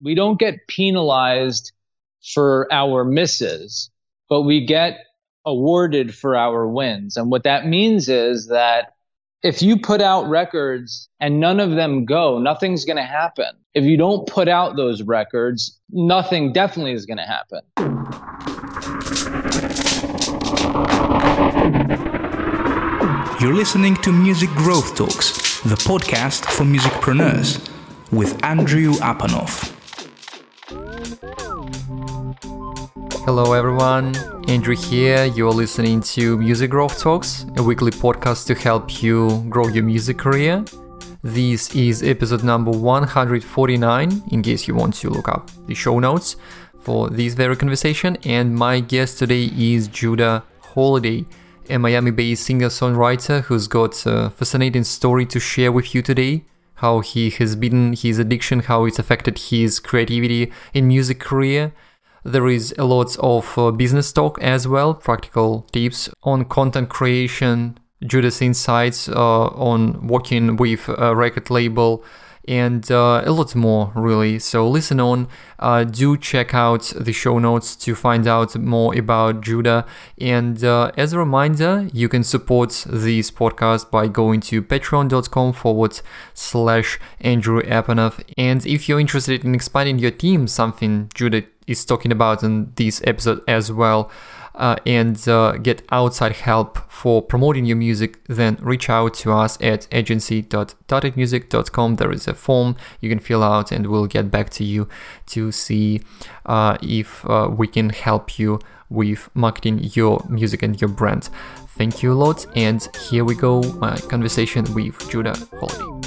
we don't get penalized for our misses, but we get awarded for our wins. And what that means is that if you put out records and none of them go, nothing's going to happen. If you don't put out those records, nothing definitely is going to happen. You're listening to Music Growth Talks, the podcast for musicpreneurs with Andrew Apanov. Hello, everyone. Andrew here. You're listening to Music Growth Talks, a weekly podcast to help you grow your music career. This is episode number 149, in case you want to look up the show notes for this very conversation. And my guest today is Judah Holiday, a Miami based singer songwriter who's got a fascinating story to share with you today. How he has beaten his addiction, how it's affected his creativity in music career, there is a lot of uh, business talk as well, practical tips on content creation, Judah's insights uh, on working with a record label, and uh, a lot more really. So listen on. Uh, do check out the show notes to find out more about Judah. And uh, as a reminder, you can support this podcast by going to patreon.com forward slash Andrew Apanov. And if you're interested in expanding your team, something Judah is talking about in this episode as well. Uh, and uh, get outside help for promoting your music, then reach out to us at agency.dottedmusic.com. There is a form you can fill out, and we'll get back to you to see uh, if uh, we can help you with marketing your music and your brand. Thank you a lot, and here we go my conversation with Judah Holiday.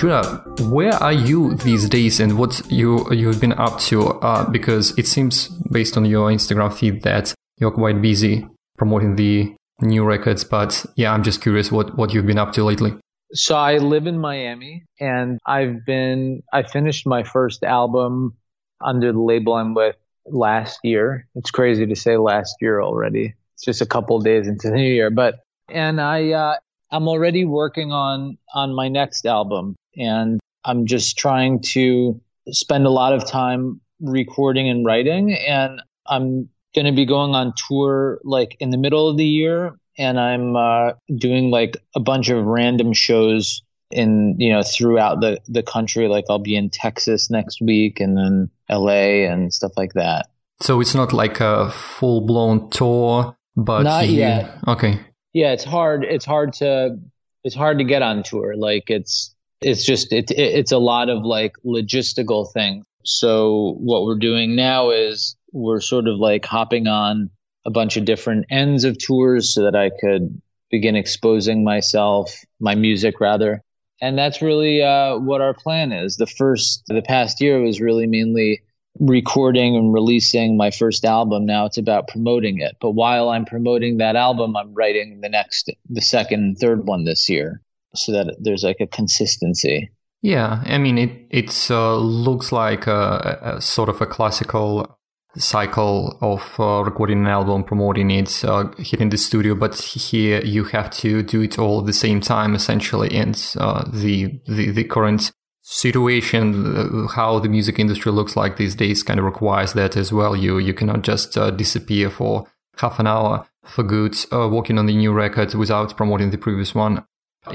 Judah, where are you these days and what you you've been up to? Uh, because it seems, based on your Instagram feed, that you're quite busy promoting the new records. But yeah, I'm just curious what what you've been up to lately. So I live in Miami, and I've been I finished my first album under the label I'm with last year. It's crazy to say last year already. It's just a couple days into the new year, but and I uh, I'm already working on on my next album and I'm just trying to spend a lot of time recording and writing. And I'm going to be going on tour like in the middle of the year. And I'm uh, doing like a bunch of random shows in, you know, throughout the, the country. Like I'll be in Texas next week and then LA and stuff like that. So it's not like a full blown tour, but not you, yet. Okay. Yeah, it's hard. It's hard to it's hard to get on tour. Like it's it's just it, it, it's a lot of like logistical things. So what we're doing now is we're sort of like hopping on a bunch of different ends of tours so that i could begin exposing myself my music rather. And that's really uh, what our plan is. The first the past year was really mainly recording and releasing my first album. Now it's about promoting it. But while i'm promoting that album i'm writing the next the second third one this year so that there's like a consistency. Yeah, I mean it. It uh, looks like a, a, sort of a classical cycle of uh, recording an album, promoting it, uh, hitting the studio. But here you have to do it all at the same time, essentially. And uh, the, the the current situation, uh, how the music industry looks like these days, kind of requires that as well. You you cannot just uh, disappear for half an hour for good, working on the new record without promoting the previous one.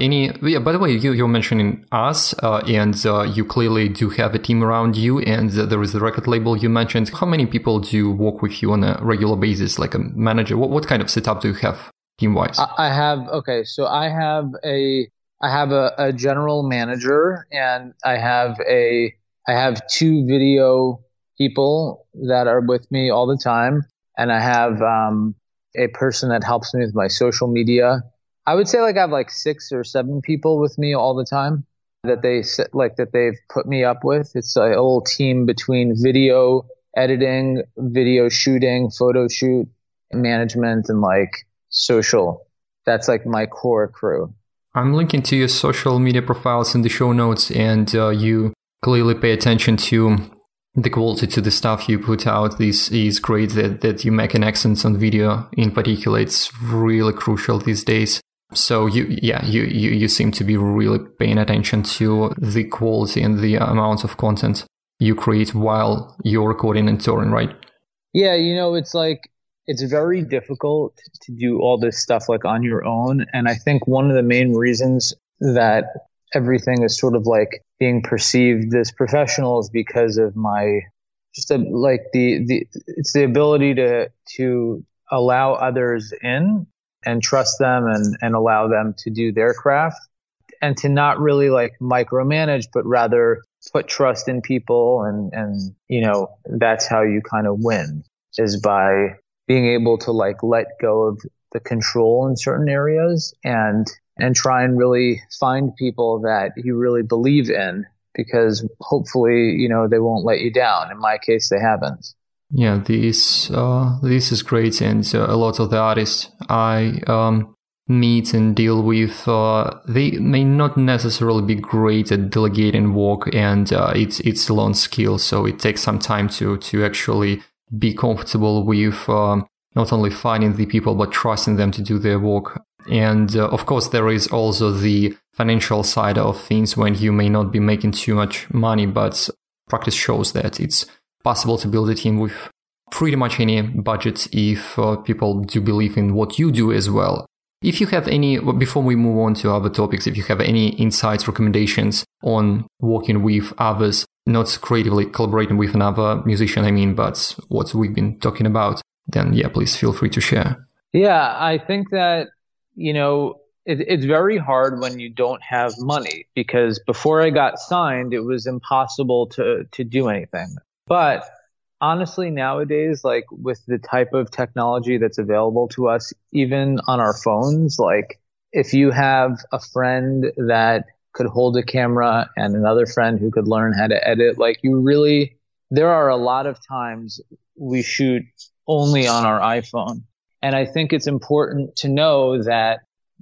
Any, yeah, by the way, you, you're mentioning us, uh, and uh, you clearly do have a team around you, and uh, there is the record label you mentioned. How many people do you work with you on a regular basis, like a manager? What, what kind of setup do you have team wise? I have, okay, so I have a, I have a, a general manager, and I have a, I have two video people that are with me all the time, and I have um, a person that helps me with my social media I would say like I have like six or seven people with me all the time that they like that they've put me up with. It's a whole team between video editing, video shooting, photo shoot, management, and like social. That's like my core crew. I'm linking to your social media profiles in the show notes, and uh, you clearly pay attention to the quality to the stuff you put out. This is great that, that you make an accent on video in particular. It's really crucial these days So you, yeah, you, you, you seem to be really paying attention to the quality and the amount of content you create while you're recording and touring, right? Yeah, you know, it's like it's very difficult to do all this stuff like on your own. And I think one of the main reasons that everything is sort of like being perceived as professional is because of my just a, like the, the, it's the ability to, to allow others in and trust them and, and allow them to do their craft and to not really like micromanage, but rather put trust in people. And, and, you know, that's how you kind of win is by being able to like let go of the control in certain areas and and try and really find people that you really believe in because hopefully you know they won't let you down in my case they haven't yeah this uh, this is great and uh, a lot of the artists i um, meet and deal with uh, they may not necessarily be great at delegating work and uh, it's it's a long skill so it takes some time to to actually be comfortable with um, not only finding the people but trusting them to do their work. And uh, of course, there is also the financial side of things when you may not be making too much money, but practice shows that it's possible to build a team with pretty much any budget if uh, people do believe in what you do as well. If you have any, before we move on to other topics, if you have any insights, recommendations on working with others, not creatively collaborating with another musician, I mean, but what we've been talking about, then yeah, please feel free to share. Yeah, I think that, you know, it, it's very hard when you don't have money because before I got signed, it was impossible to, to do anything. But honestly, nowadays, like with the type of technology that's available to us, even on our phones, like if you have a friend that could hold a camera and another friend who could learn how to edit, like you really, there are a lot of times we shoot only on our iPhone. And I think it's important to know that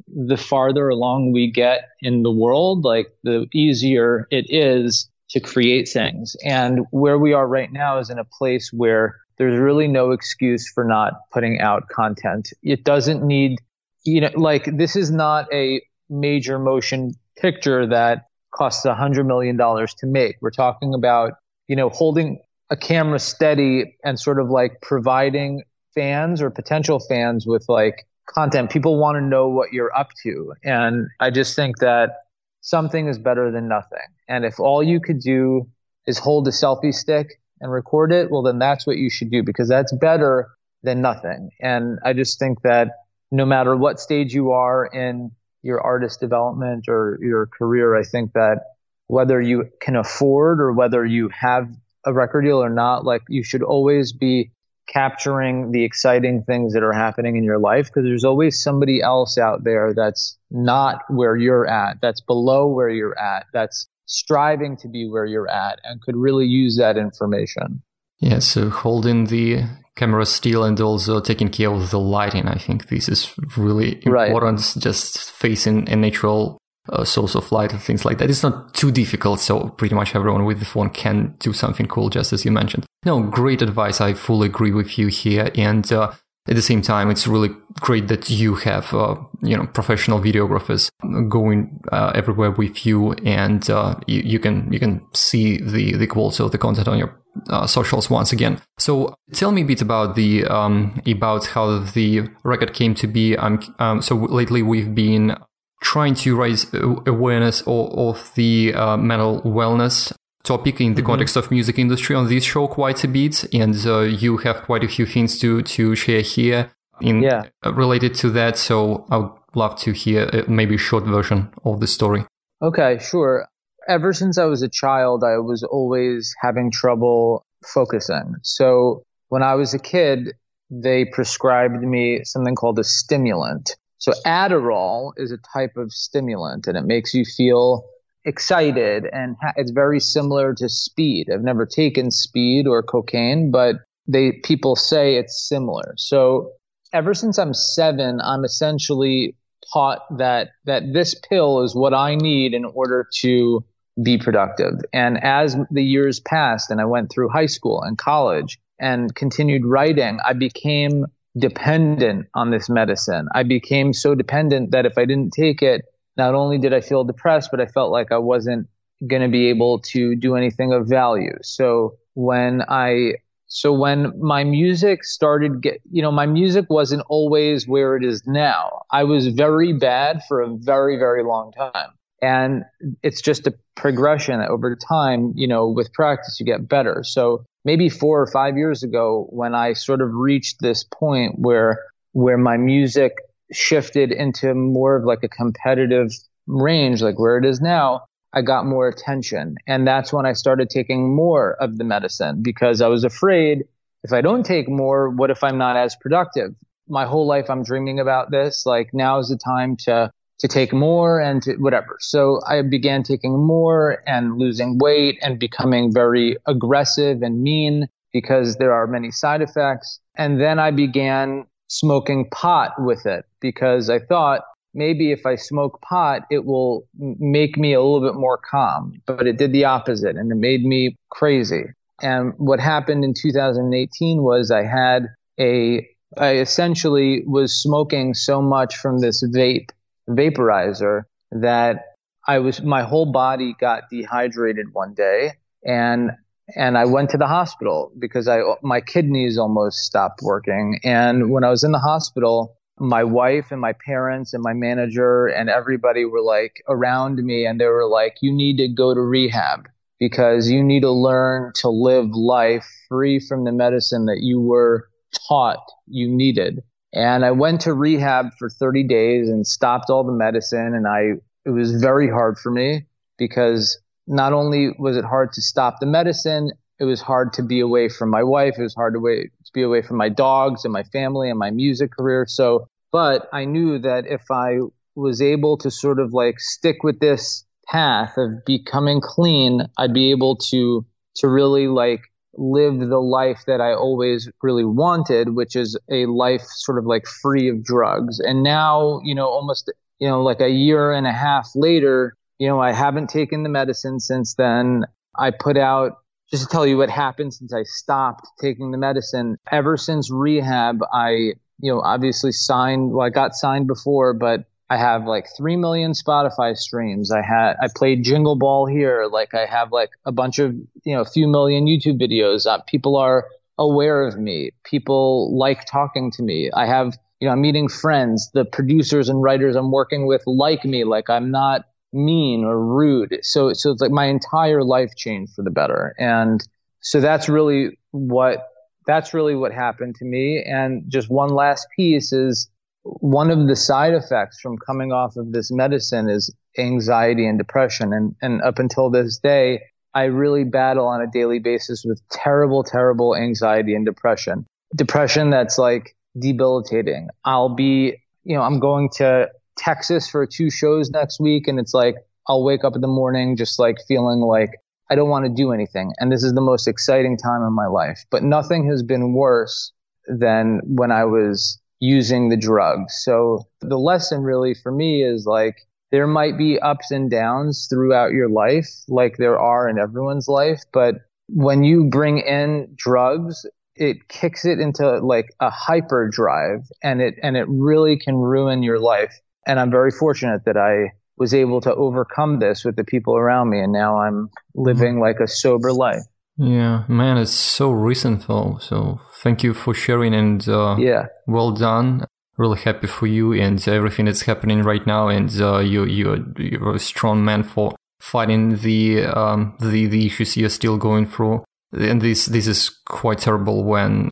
the farther along we get in the world, like the easier it is to create things. And where we are right now is in a place where there's really no excuse for not putting out content. It doesn't need, you know, like this is not a major motion picture that costs a hundred million dollars to make. We're talking about, you know, holding a camera steady and sort of like providing fans or potential fans with like content. People want to know what you're up to. And I just think that something is better than nothing. And if all you could do is hold a selfie stick and record it, well, then that's what you should do because that's better than nothing. And I just think that no matter what stage you are in your artist development or your career, I think that whether you can afford or whether you have a record deal or not, like you should always be capturing the exciting things that are happening in your life because there's always somebody else out there that's not where you're at, that's below where you're at, that's striving to be where you're at and could really use that information. Yeah, so holding the camera still and also taking care of the lighting, I think this is really important. Right. Just facing a natural uh, source of light and things like that. It's not too difficult, so pretty much everyone with the phone can do something cool, just as you mentioned. No, great advice. I fully agree with you here. And uh, at the same time, it's really great that you have, uh, you know, professional videographers going uh, everywhere with you, and uh, you, you, can you can see the the quality of the content on your uh, socials once again. So tell me a bit about the um, about how the record came to be. Um, um, so lately we've been trying to raise awareness of, of the uh, mental wellness topic in the mm-hmm. context of music industry on this show quite a bit and uh, you have quite a few things to to share here in yeah. Uh, related to that so i would love to hear uh, maybe a short version of the story okay sure ever since i was a child i was always having trouble focusing so when i was a kid they prescribed me something called a stimulant so Adderall is a type of stimulant and it makes you feel excited and ha- it's very similar to speed. I've never taken speed or cocaine, but they people say it's similar. So ever since I'm 7, I'm essentially taught that that this pill is what I need in order to be productive. And as the years passed and I went through high school and college and continued writing, I became dependent on this medicine. I became so dependent that if I didn't take it, not only did I feel depressed, but I felt like I wasn't going to be able to do anything of value. So when I so when my music started get you know my music wasn't always where it is now. I was very bad for a very very long time. And it's just a progression over time, you know, with practice you get better. So maybe 4 or 5 years ago when I sort of reached this point where where my music shifted into more of like a competitive range like where it is now I got more attention. And that's when I started taking more of the medicine because I was afraid if I don't take more, what if I'm not as productive? My whole life I'm dreaming about this. Like now is the time to to take more and to whatever. So I began taking more and losing weight and becoming very aggressive and mean because there are many side effects. And then I began smoking pot with it because I thought maybe if I smoke pot, it will make me a little bit more calm. But it did the opposite and it made me crazy. And what happened in 2018 was I had a, I essentially was smoking so much from this vape, vaporizer that I was, my whole body got dehydrated one day and and I went to the hospital because I my kidneys almost stopped working. And when I was in the hospital, my wife and my parents and my manager and everybody were like around me and they were like you need to go to rehab because you need to learn to live life free from the medicine that you were taught you needed and i went to rehab for 30 days and stopped all the medicine and i it was very hard for me because not only was it hard to stop the medicine it was hard to be away from my wife. It was hard to, wait, to be away from my dogs and my family and my music career. So, but I knew that if I was able to sort of like stick with this path of becoming clean, I'd be able to to really like live the life that I always really wanted, which is a life sort of like free of drugs. And now, you know, almost you know, like a year and a half later, you know, I haven't taken the medicine since then. I put out just to tell you what happened since I stopped taking the medicine. Ever since rehab, I, you know, obviously signed, well, I got signed before, but I have like 3 million Spotify streams. I had, I played Jingle Ball here. Like I have like a bunch of, you know, a few million YouTube videos. Uh, people are aware of me. People like talking to me. I have, you know, I'm meeting friends. The producers and writers I'm working with like me. Like I'm not, mean or rude. So so it's like my entire life changed for the better. And so that's really what that's really what happened to me. And just one last piece is one of the side effects from coming off of this medicine is anxiety and depression. And and up until this day, I really battle on a daily basis with terrible, terrible anxiety and depression. Depression that's like debilitating. I'll be, you know, I'm going to Texas for two shows next week, and it's like I'll wake up in the morning just like feeling like I don't want to do anything, and this is the most exciting time in my life. But nothing has been worse than when I was using the drugs. So the lesson really for me is like there might be ups and downs throughout your life, like there are in everyone's life, but when you bring in drugs it kicks it into like a hyperdrive and it and it really can ruin your life and I'm very fortunate that I was able to overcome this with the people around me. And now I'm living mm-hmm. like a sober life. Yeah, man, it's so recent though. So thank you for sharing and uh, yeah, well done. Really happy for you and everything that's happening right now. And uh, you you you're a strong man for fighting the um, the the issues you're still going through. And this this is quite terrible when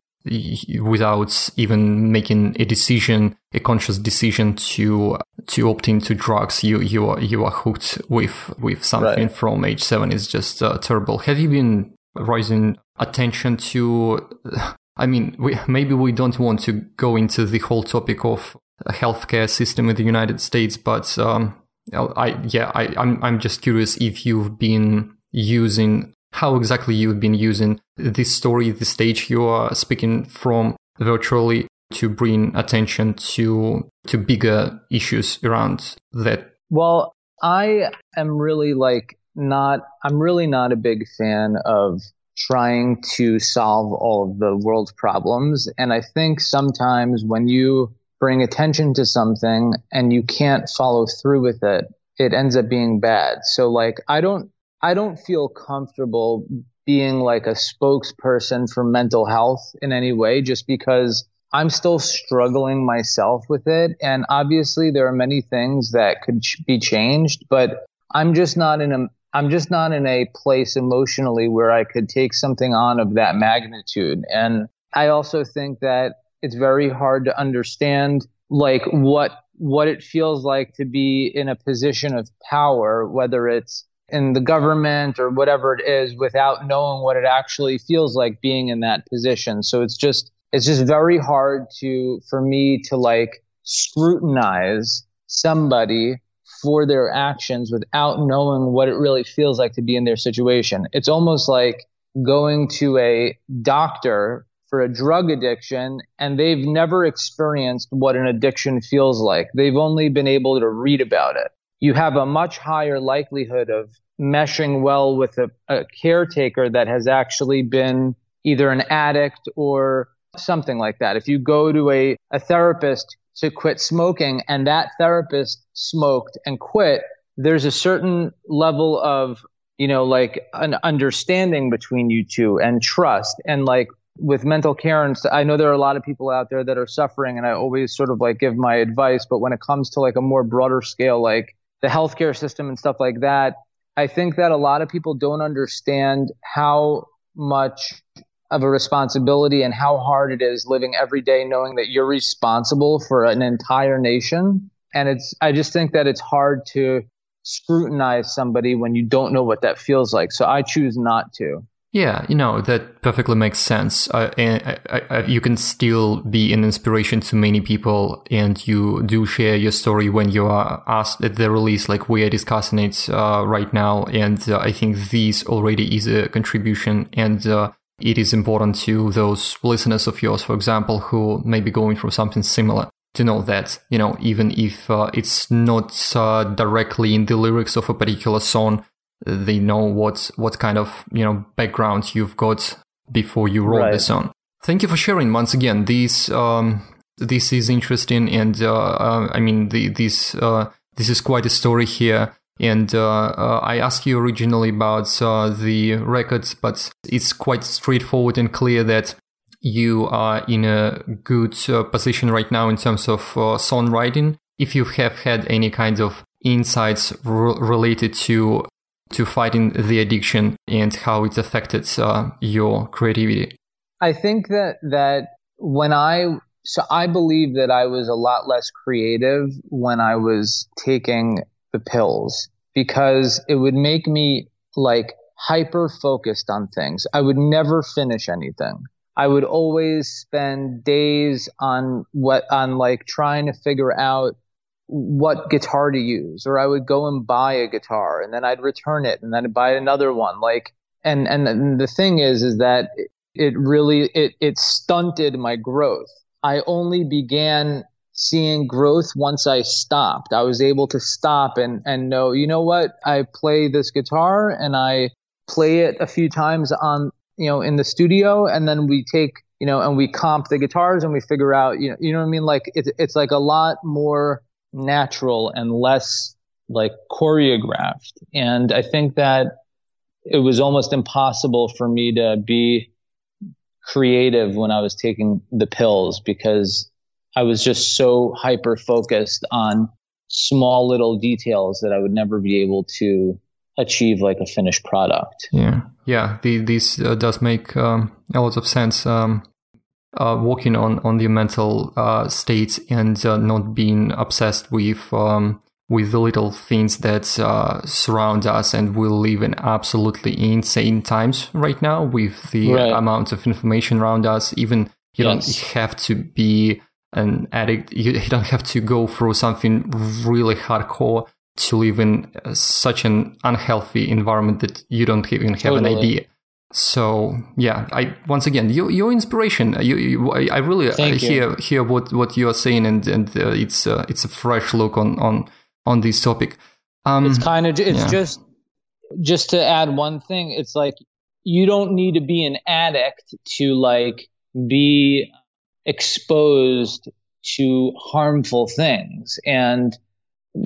without even making a decision, a conscious decision to to opt into drugs, you you are you are hooked with with something right. from age seven. It's just uh, terrible. Have you been raising attention to? I mean, we, maybe we don't want to go into the whole topic of healthcare system in the United States, but um, I yeah, I, I'm I'm just curious if you've been using how exactly you've been using this story, the stage you are speaking from virtually to bring attention to to bigger issues around that. Well, I am really like not I'm really not a big fan of trying to solve all of the world's problems. And I think sometimes when you bring attention to something and you can't follow through with it, it ends up being bad. So like I don't I don't feel comfortable being like a spokesperson for mental health in any way just because I'm still struggling myself with it and obviously there are many things that could be changed but I'm just not in a I'm just not in a place emotionally where I could take something on of that magnitude. And I also think that it's very hard to understand like what what it feels like to be in a position of power, whether it's in the government or whatever it is, without knowing what it actually feels like being in that position. So it's just it's just very hard to for me to like scrutinize somebody for their actions without knowing what it really feels like to be in their situation. It's almost like going to a doctor for a drug addiction and they've never experienced what an addiction feels like. They've only been able to read about it. You have a much higher likelihood of meshing well with a, a caretaker that has actually been either an addict or something like that. If you go to a, a therapist to quit smoking and that therapist smoked and quit, there's a certain level of, you know, like an understanding between you two and trust. And like with mental care, and I know there are a lot of people out there that are suffering, and I always sort of like give my advice. But when it comes to like a more broader scale, like the healthcare system and stuff like that, I think that a lot of people don't understand how much of a responsibility and how hard it is living every day knowing that you're responsible for an entire nation. And it's, I just think that it's hard to scrutinize somebody when you don't know what that feels like. So I choose not to. Yeah, you know, that perfectly makes sense. Uh, and I, I, you can still be an inspiration to many people and you do share your story when you are asked at the release, like we are discussing it uh, right now. And uh, I think this already is a contribution. And uh, it is important to those listeners of yours, for example, who may be going through something similar to know that, you know, even if uh, it's not uh, directly in the lyrics of a particular song, they know what, what kind of, you know, background you've got before you wrote right. the song. Thank you for sharing once again. This, um, this is interesting. And, uh, uh I mean, the, this, uh, this is quite a story here. And uh, uh, I asked you originally about uh, the records, but it's quite straightforward and clear that you are in a good position right now in terms of songwriting. If you have had any kind of insights related to to fighting the addiction and how it affected uh, your creativity, I think that that when I so I believe that I was a lot less creative when I was taking the pills because it would make me like hyper focused on things. I would never finish anything. I would always spend days on what on like trying to figure out what guitar to use or I would go and buy a guitar and then I'd return it and then I'd buy another one like and and the thing is is that it really it it stunted my growth. I only began seeing growth once I stopped. I was able to stop and, and know, you know what? I play this guitar and I play it a few times on, you know, in the studio and then we take, you know, and we comp the guitars and we figure out, you know, you know what I mean? Like it's, it's like a lot more natural and less like choreographed. And I think that it was almost impossible for me to be creative when I was taking the pills because I was just so hyper focused on small little details that I would never be able to achieve like a finished product. Yeah, yeah. The, this uh, does make um, a lot of sense. Um, uh, working on on the mental uh, state and uh, not being obsessed with um, with the little things that uh, surround us, and we live in absolutely insane times right now with the right. amount of information around us. Even you yes. don't have to be an addict, you don't have to go through something really hardcore to live in uh, such an unhealthy environment that you don't even have totally. an idea. So yeah, I once again you, your inspiration. You, you I really hear hear what, what you are saying, and and uh, it's uh, it's a fresh look on on on this topic. Um, it's kind of it's yeah. just just to add one thing. It's like you don't need to be an addict to like be exposed to harmful things. And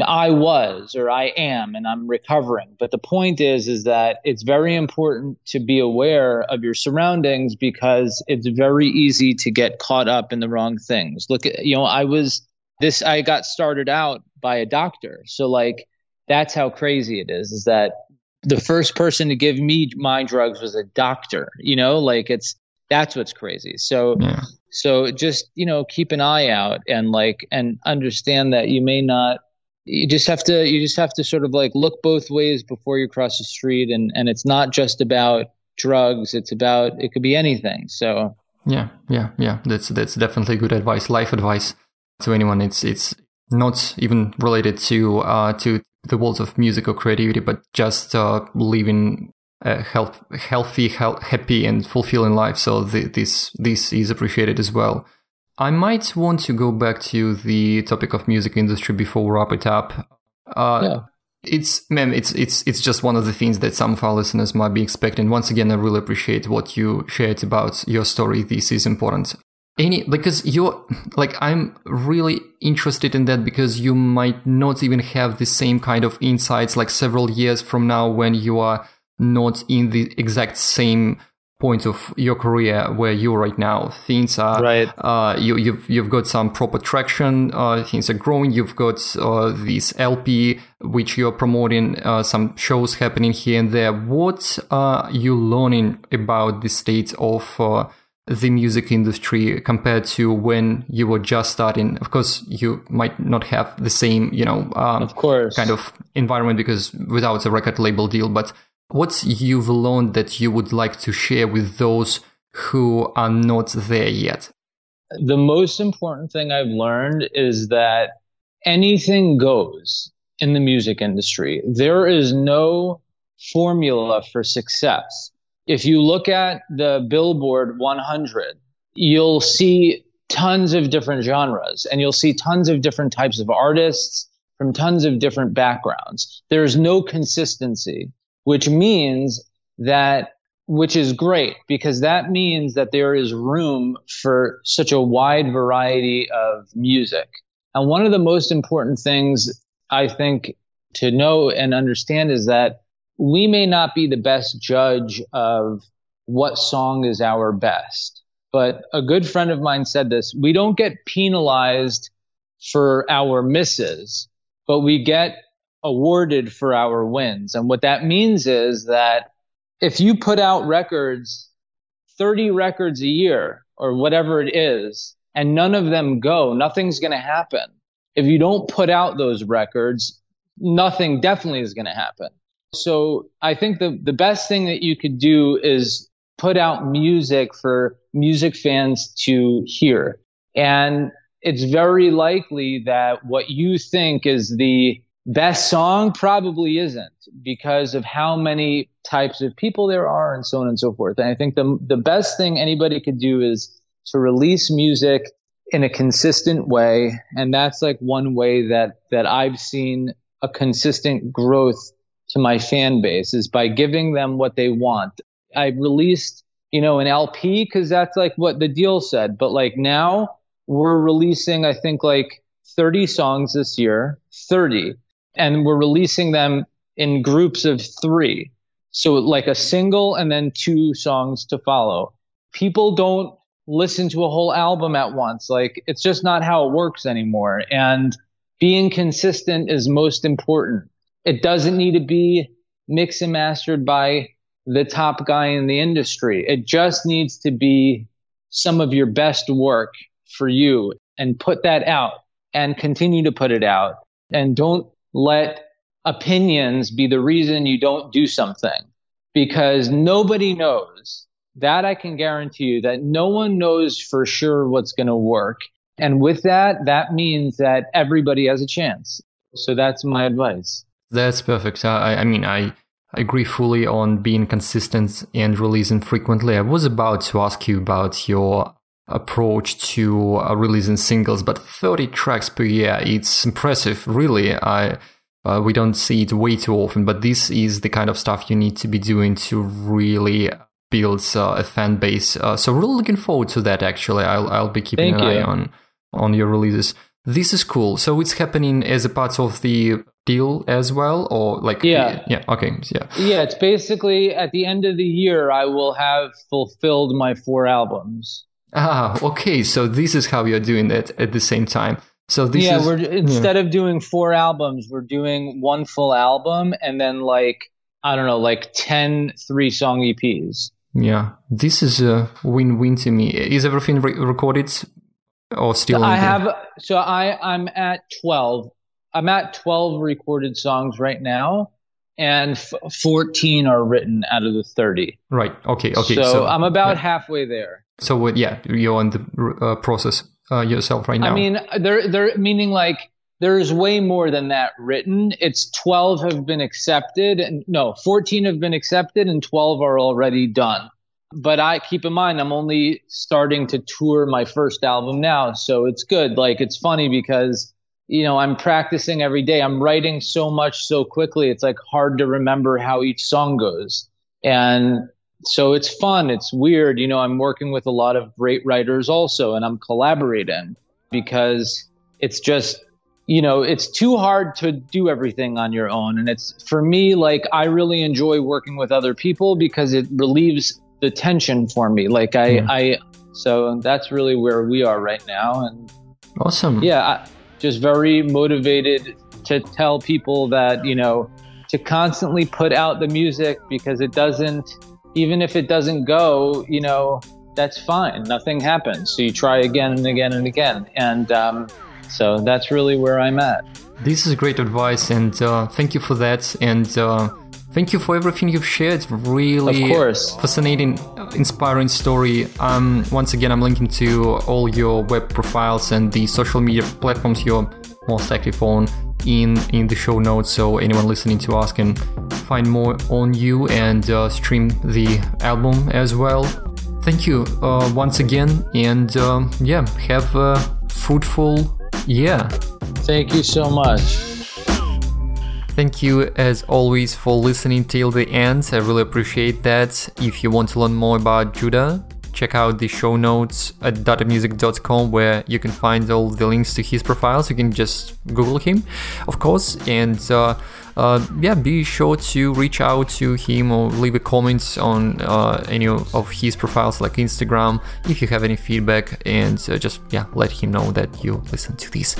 I was or I am and I'm recovering. But the point is is that it's very important to be aware of your surroundings because it's very easy to get caught up in the wrong things. Look at you know, I was this I got started out by a doctor. So like that's how crazy it is is that the first person to give me my drugs was a doctor, you know, like it's that's what's crazy. So yeah. so just, you know, keep an eye out and like and understand that you may not you just have to you just have to sort of like look both ways before you cross the street. And and it's not just about drugs. It's about it could be anything. So. Yeah. Yeah. Yeah. That's that's definitely good advice life advice to anyone. It's it's not even related to uh to the world of music or creativity but just uh living a health, healthy health, happy and fulfilling life so the, this this is appreciated as well I might want to go back to the topic of music industry before we wrap it up. Uh, yeah. It's man, it's it's it's just one of the things that some of our listeners might be expecting. Once again, I really appreciate what you shared about your story. This is important. Any because you're like I'm really interested in that because you might not even have the same kind of insights like several years from now when you are not in the exact same point of your career where you're right now. Things are right. uh, you, you've you've got some proper traction uh, things are growing. You've got uh, this lp which you're promoting uh, some shows happening here and there. What are you learning about the state of uh, the music industry compared to when you were just starting? Of course you might not have the same you know um, of course. kind of environment because without a record label deal but What's you've learned that you would like to share with those who are not there yet? The most important thing I've learned is that anything goes in the music industry. There is no formula for success. If you look at the Billboard 100, you'll see tons of different genres and you'll see tons of different types of artists from tons of different backgrounds. There's no consistency which means that which is great because that means that there is room for such a wide variety of music. And one of the most important things I think to know and understand is that we may not be the best judge of what song is our best. But a good friend of mine said this we don't get penalized for our misses, but we get awarded for our wins. And what that means is that if you put out records, 30 records a year or whatever it is, and none of them go, nothing's going to happen. If you don't put out those records, nothing definitely is going to happen. So I think the, the best thing that you could do is put out music for music fans to hear. And it's very likely that what you think is the Best song probably isn't because of how many types of people there are and so on and so forth. And I think the, the best thing anybody could do is to release music in a consistent way. And that's like one way that, that I've seen a consistent growth to my fan base is by giving them what they want. I released, you know, an LP because that's like what the deal said. But like now we're releasing, I think like 30 songs this year, 30 and we're releasing them in groups of three. So like a single and then two songs to follow. People don't listen to a whole album at once. Like it's just not how it works anymore. And being consistent is most important. It doesn't need to be mixed and mastered by the top guy in the industry. It just needs to be some of your best work for you and put that out and continue to put it out. And don't let opinions be the reason you don't do something because nobody knows. That I can guarantee you that no one knows for sure what's going to work. And with that, that means that everybody has a chance. So that's my advice. That's perfect. I, I mean, I agree fully on being consistent and releasing frequently. I was about to ask you about your approach to uh, releasing singles, but 30 tracks per year, it's impressive, really. I uh, we don't see it way too often, but this is the kind of stuff you need to be doing to really build uh, a fan base. Uh, so really looking forward to that. Actually, I'll I'll be keeping Thank an you. eye on on your releases. This is cool. So it's happening as a part of the deal as well, or like Yeah. yeah. Okay, yeah. Yeah, it's basically at the end of the year, I will have fulfilled my four albums. Ah, okay. So this is how you're doing it at the same time. So this yeah, is we're instead of doing four albums, we're doing one full album and then like I don't know, like 10 three song EPs. yeah. This is a win-win to me. Is everything re- recorded or still? I have so I I'm at 12. I'm at 12 recorded songs right now and f- 14 are written out of the 30. right. Okay. Okay. so, So, I'm about yeah. halfway there. So what? Yeah, you're in the uh, process uh, yourself right now. I mean, they're they're meaning like there's way more than that written. It's 12 have been accepted and no, 14 have been accepted and 12 are already done. But I keep in mind I'm only starting to tour my first album now, so it's good. Like it's funny because you know, I'm practicing every day. I'm writing so much so quickly. It's like hard to remember how each song goes. And so it's fun. It's weird. You know, I'm working with a lot of great writers also, and I'm collaborating because it's just, you know, it's too hard to do everything on your own. And it's for me, like, I really enjoy working with other people because it relieves the tension for me. Like, I, Yeah. I, so that's really where we are right now. And awesome. yeah, I, just very motivated to tell people that, you know, to constantly put out the music because it doesn't, even if it doesn't go, you know, that's fine. Nothing happens. So you try again and again and again. And um, so that's really where I'm at. This is great advice, and uh, thank you for that. And uh, thank you for everything you've shared. Really, Of course. fascinating, inspiring story. Um, once again, I'm linking to all your web profiles and the social media platforms you're most active on in in the show notes. So anyone listening to us can find more on you and uh, stream the album as well. Thank you uh, once again, and um, yeah, have a fruitful year. Thank you so much. Thank you as always for listening till the end. I really appreciate that. If you want to learn more about Judah, check out the show notes at dottedmusic.com where you can find all the links to his profiles. You can just Google him, of course, and uh, yeah, be sure to reach out to him or leave a comment on uh, any of his profiles like Instagram if you have any feedback and uh, just yeah let him know that you listen to this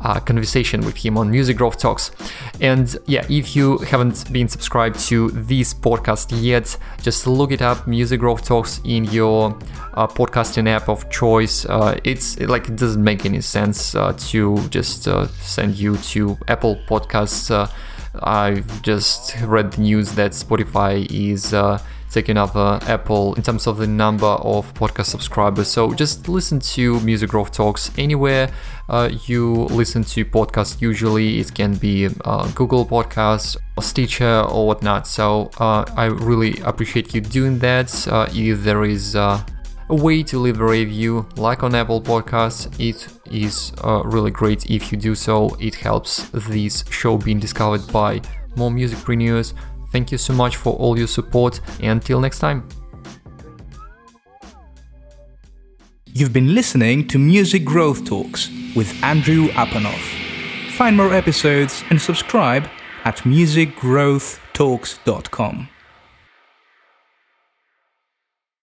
uh, conversation with him on Music Growth Talks. And yeah, if you haven't been subscribed to this podcast yet, just look it up, Music Growth Talks in your uh, podcasting app of choice. Uh, it's like it doesn't make any sense uh, to just uh, send you to Apple Podcasts. Uh, I've just read the news that Spotify is uh, taking over Apple in terms of the number of podcast subscribers. So just listen to Music Growth Talks anywhere uh, you listen to podcasts. Usually it can be uh, Google Podcasts or Stitcher or whatnot. So uh, I really appreciate you doing that. Uh, if there is uh, a way to leave a review like on apple podcasts. It is uh, really great if you do so. It helps this show being discovered by more musicpreneurs thank you so much for all your support. And until next time. You've been listening to Music Growth Talks with Andrew Apanov. Find more episodes and subscribe at musicgrowthtalks.com.